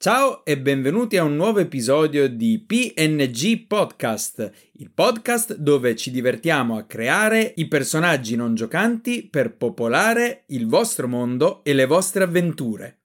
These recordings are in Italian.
Ciao e benvenuti a un nuovo episodio di PNG Podcast, il podcast dove ci divertiamo a creare i personaggi non giocanti per popolare il vostro mondo e le vostre avventure.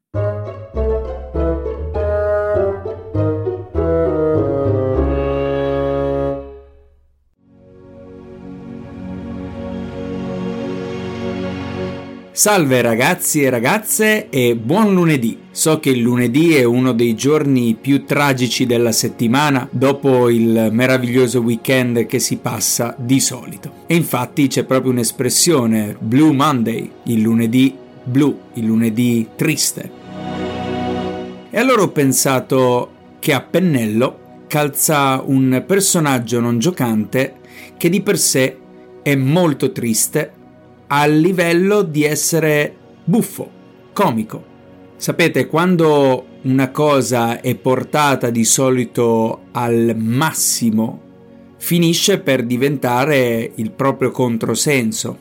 Salve ragazzi e ragazze e buon lunedì! So che il lunedì è uno dei giorni più tragici della settimana dopo il meraviglioso weekend che si passa di solito. E infatti c'è proprio un'espressione, Blue Monday, il lunedì blu, il lunedì triste. E allora ho pensato che a pennello calza un personaggio non giocante che di per sé è molto triste a livello di essere buffo, comico. Sapete, quando una cosa è portata di solito al massimo, finisce per diventare il proprio controsenso.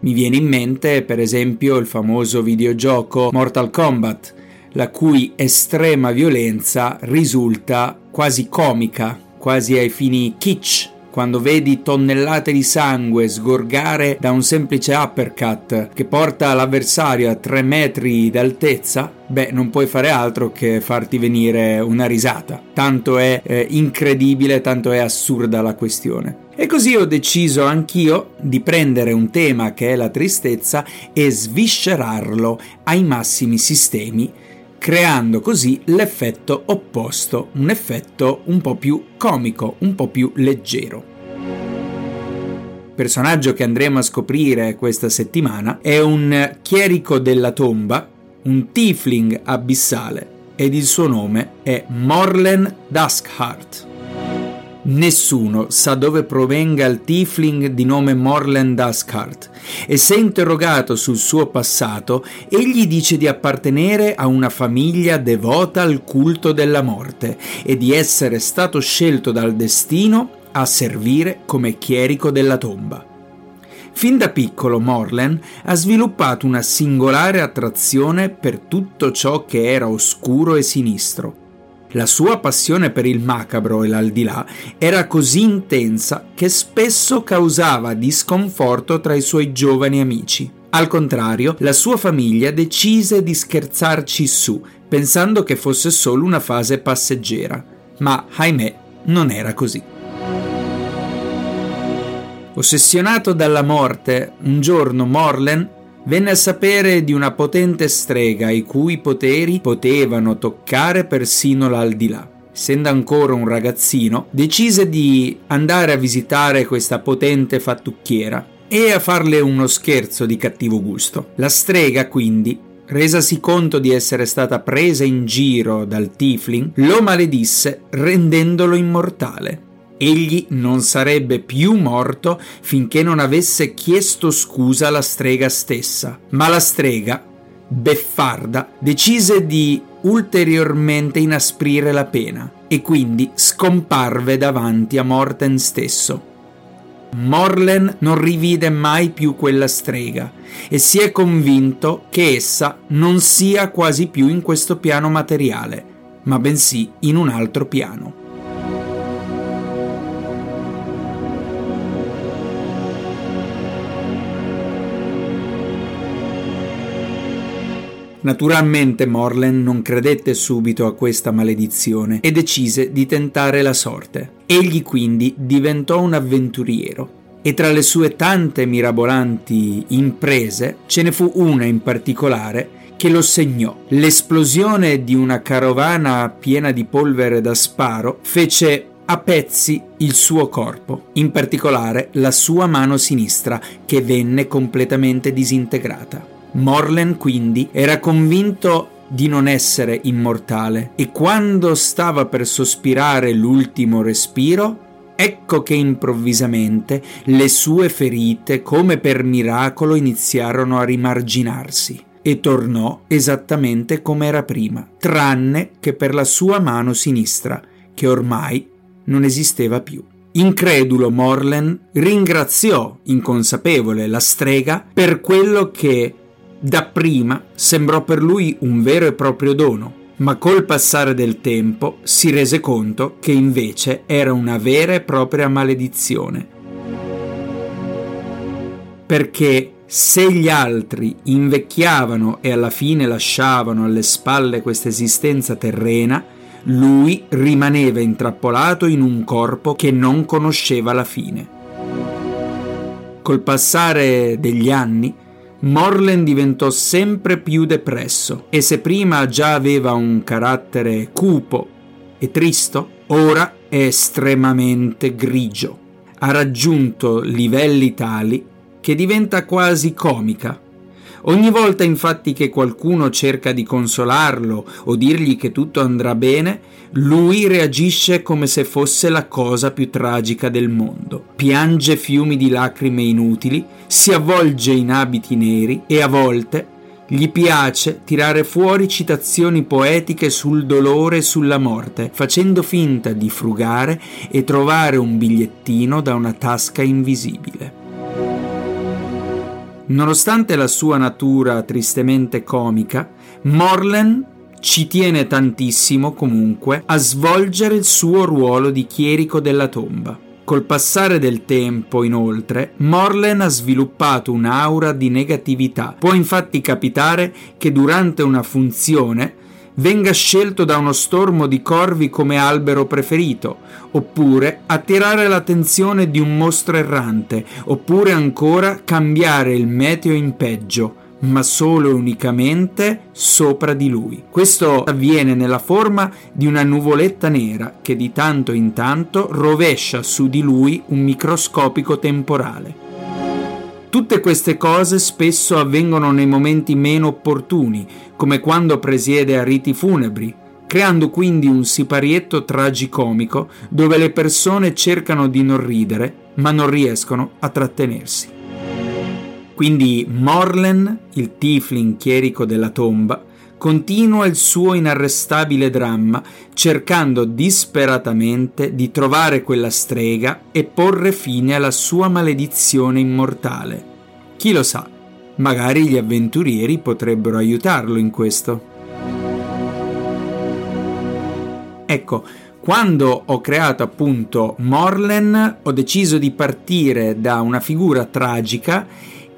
Mi viene in mente, per esempio, il famoso videogioco Mortal Kombat, la cui estrema violenza risulta quasi comica, quasi ai fini kitsch quando vedi tonnellate di sangue sgorgare da un semplice uppercut che porta l'avversario a 3 metri d'altezza, beh, non puoi fare altro che farti venire una risata. Tanto è eh, incredibile, tanto è assurda la questione. E così ho deciso anch'io di prendere un tema che è la tristezza e sviscerarlo ai massimi sistemi creando così l'effetto opposto, un effetto un po' più comico, un po' più leggero. Il personaggio che andremo a scoprire questa settimana è un chierico della tomba, un tiefling abissale, ed il suo nome è Morlen Duskheart. Nessuno sa dove provenga il tiefling di nome Morland Duskart e se interrogato sul suo passato, egli dice di appartenere a una famiglia devota al culto della morte e di essere stato scelto dal destino a servire come chierico della tomba. Fin da piccolo Morlen ha sviluppato una singolare attrazione per tutto ciò che era oscuro e sinistro la sua passione per il macabro e l'aldilà era così intensa che spesso causava disconforto tra i suoi giovani amici. Al contrario, la sua famiglia decise di scherzarci su, pensando che fosse solo una fase passeggera. Ma, ahimè, non era così. Ossessionato dalla morte, un giorno Morlen venne a sapere di una potente strega i cui poteri potevano toccare persino l'aldilà. Essendo ancora un ragazzino, decise di andare a visitare questa potente fattucchiera e a farle uno scherzo di cattivo gusto. La strega, quindi, resasi conto di essere stata presa in giro dal Tiflin, lo maledisse rendendolo immortale. Egli non sarebbe più morto finché non avesse chiesto scusa alla strega stessa. Ma la strega, beffarda, decise di ulteriormente inasprire la pena e quindi scomparve davanti a Morten stesso. Morlen non rivide mai più quella strega e si è convinto che essa non sia quasi più in questo piano materiale, ma bensì in un altro piano. Naturalmente Morlen non credette subito a questa maledizione e decise di tentare la sorte. Egli quindi diventò un avventuriero e tra le sue tante mirabolanti imprese ce ne fu una in particolare che lo segnò. L'esplosione di una carovana piena di polvere da sparo fece a pezzi il suo corpo, in particolare la sua mano sinistra che venne completamente disintegrata. Morlen quindi era convinto di non essere immortale e quando stava per sospirare l'ultimo respiro, ecco che improvvisamente le sue ferite, come per miracolo, iniziarono a rimarginarsi e tornò esattamente come era prima, tranne che per la sua mano sinistra, che ormai non esisteva più. Incredulo Morlen ringraziò, inconsapevole, la strega per quello che Dapprima sembrò per lui un vero e proprio dono, ma col passare del tempo si rese conto che invece era una vera e propria maledizione. Perché se gli altri invecchiavano e alla fine lasciavano alle spalle questa esistenza terrena, lui rimaneva intrappolato in un corpo che non conosceva la fine. Col passare degli anni, Morlen diventò sempre più depresso e se prima già aveva un carattere cupo e tristo, ora è estremamente grigio. Ha raggiunto livelli tali che diventa quasi comica Ogni volta infatti che qualcuno cerca di consolarlo o dirgli che tutto andrà bene, lui reagisce come se fosse la cosa più tragica del mondo. Piange fiumi di lacrime inutili, si avvolge in abiti neri e a volte gli piace tirare fuori citazioni poetiche sul dolore e sulla morte, facendo finta di frugare e trovare un bigliettino da una tasca invisibile. Nonostante la sua natura tristemente comica, Morlen ci tiene tantissimo comunque a svolgere il suo ruolo di chierico della tomba. Col passare del tempo, inoltre, Morlen ha sviluppato un'aura di negatività. Può infatti capitare che durante una funzione venga scelto da uno stormo di corvi come albero preferito, oppure attirare l'attenzione di un mostro errante, oppure ancora cambiare il meteo in peggio, ma solo e unicamente sopra di lui. Questo avviene nella forma di una nuvoletta nera che di tanto in tanto rovescia su di lui un microscopico temporale. Tutte queste cose spesso avvengono nei momenti meno opportuni, come quando presiede a riti funebri, creando quindi un siparietto tragicomico dove le persone cercano di non ridere, ma non riescono a trattenersi. Quindi Morlen, il tifling chierico della tomba, continua il suo inarrestabile dramma, cercando disperatamente di trovare quella strega e porre fine alla sua maledizione immortale. Chi lo sa, magari gli avventurieri potrebbero aiutarlo in questo. Ecco, quando ho creato appunto Morlen ho deciso di partire da una figura tragica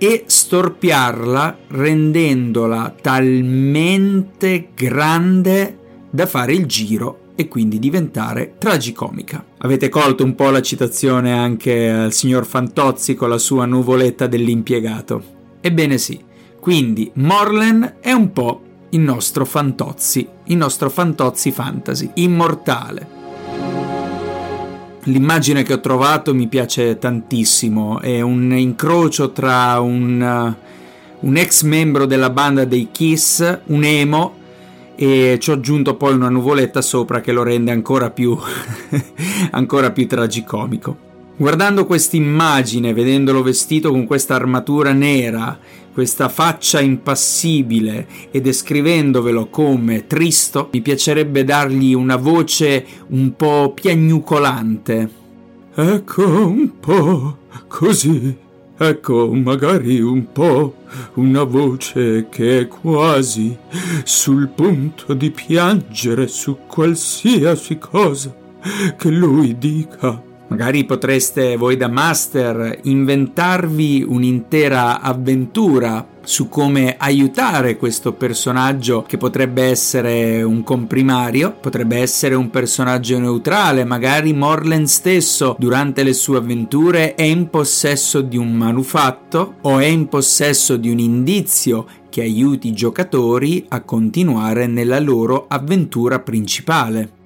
e storpiarla rendendola talmente grande da fare il giro e quindi diventare tragicomica. Avete colto un po' la citazione anche al signor Fantozzi con la sua nuvoletta dell'impiegato. Ebbene sì, quindi Morlen è un po' il nostro Fantozzi, il nostro Fantozzi fantasy, immortale. L'immagine che ho trovato mi piace tantissimo, è un incrocio tra un, uh, un ex membro della banda dei Kiss, un emo, e ci ho aggiunto poi una nuvoletta sopra che lo rende ancora più, ancora più tragicomico. Guardando questa immagine, vedendolo vestito con questa armatura nera, questa faccia impassibile e descrivendovelo come tristo, mi piacerebbe dargli una voce un po' piagnucolante. Ecco un po' così, ecco magari un po' una voce che è quasi sul punto di piangere su qualsiasi cosa che lui dica. Magari potreste voi da master inventarvi un'intera avventura su come aiutare questo personaggio che potrebbe essere un comprimario, potrebbe essere un personaggio neutrale, magari Morland stesso durante le sue avventure è in possesso di un manufatto o è in possesso di un indizio che aiuti i giocatori a continuare nella loro avventura principale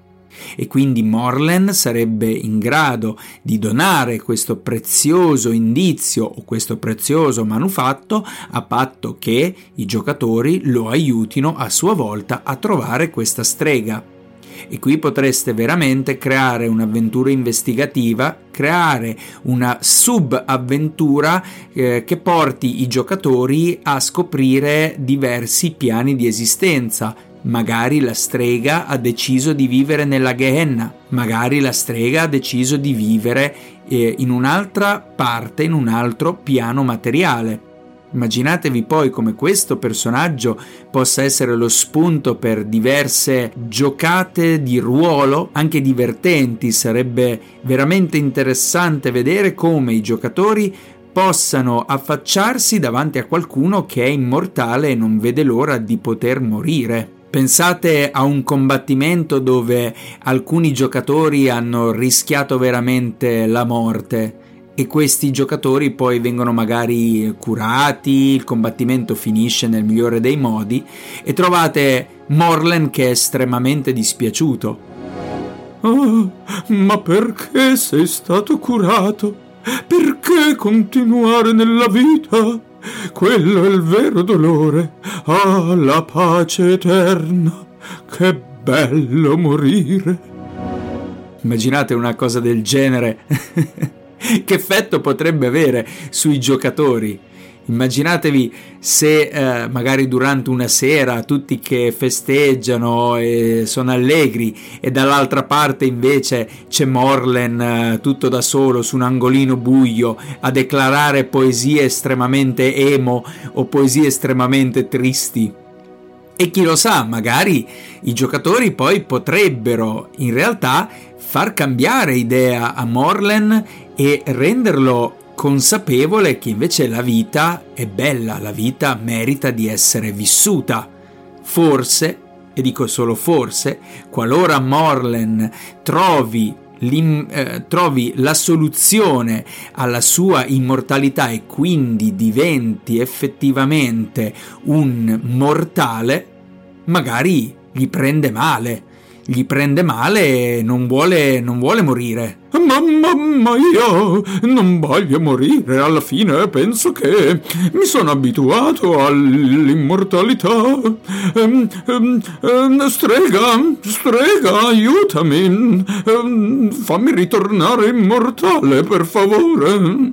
e quindi Morlen sarebbe in grado di donare questo prezioso indizio o questo prezioso manufatto a patto che i giocatori lo aiutino a sua volta a trovare questa strega. E qui potreste veramente creare un'avventura investigativa, creare una subavventura eh, che porti i giocatori a scoprire diversi piani di esistenza, Magari la strega ha deciso di vivere nella Gehenna, magari la strega ha deciso di vivere eh, in un'altra parte, in un altro piano materiale. Immaginatevi poi come questo personaggio possa essere lo spunto per diverse giocate di ruolo, anche divertenti. Sarebbe veramente interessante vedere come i giocatori possano affacciarsi davanti a qualcuno che è immortale e non vede l'ora di poter morire. Pensate a un combattimento dove alcuni giocatori hanno rischiato veramente la morte e questi giocatori poi vengono magari curati, il combattimento finisce nel migliore dei modi e trovate Morlen che è estremamente dispiaciuto. Oh, ma perché sei stato curato? Perché continuare nella vita? Quello è il vero dolore. Ah, la pace eterna. Che bello morire. Immaginate una cosa del genere. che effetto potrebbe avere sui giocatori? Immaginatevi se eh, magari durante una sera tutti che festeggiano e sono allegri e dall'altra parte invece c'è Morlen eh, tutto da solo su un angolino buio a declarare poesie estremamente emo o poesie estremamente tristi. E chi lo sa, magari i giocatori poi potrebbero in realtà far cambiare idea a Morlen e renderlo consapevole che invece la vita è bella, la vita merita di essere vissuta. Forse, e dico solo forse, qualora Morlen trovi eh, trovi la soluzione alla sua immortalità e quindi diventi effettivamente un mortale, magari gli prende male gli prende male e non vuole, non vuole morire. Mamma mia, non voglio morire. Alla fine penso che mi sono abituato all'immortalità. Um, um, um, strega, strega, aiutami. fammi ritornare immortale, per favore.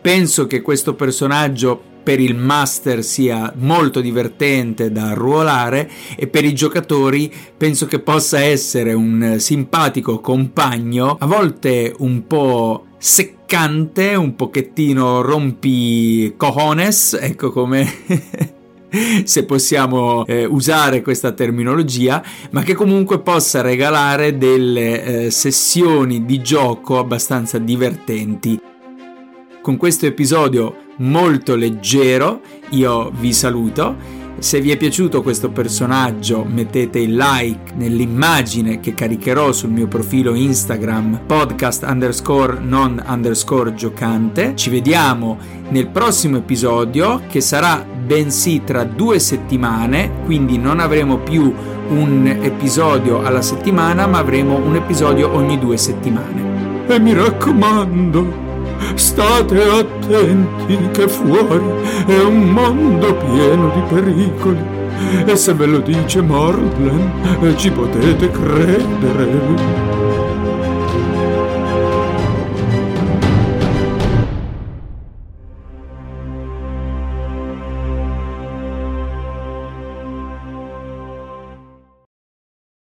Penso che questo personaggio per il master sia molto divertente da arruolare e per i giocatori penso che possa essere un simpatico compagno, a volte un po' seccante, un pochettino rompi cojones, ecco come se possiamo eh, usare questa terminologia, ma che comunque possa regalare delle eh, sessioni di gioco abbastanza divertenti. Con questo episodio molto leggero. Io vi saluto. Se vi è piaciuto questo personaggio mettete il like nell'immagine che caricherò sul mio profilo Instagram podcast underscore non underscore giocante. Ci vediamo nel prossimo episodio che sarà bensì tra due settimane, quindi non avremo più un episodio alla settimana ma avremo un episodio ogni due settimane. E mi raccomando State attenti che fuori è un mondo pieno di pericoli. E se ve lo dice Morland, ci potete credere.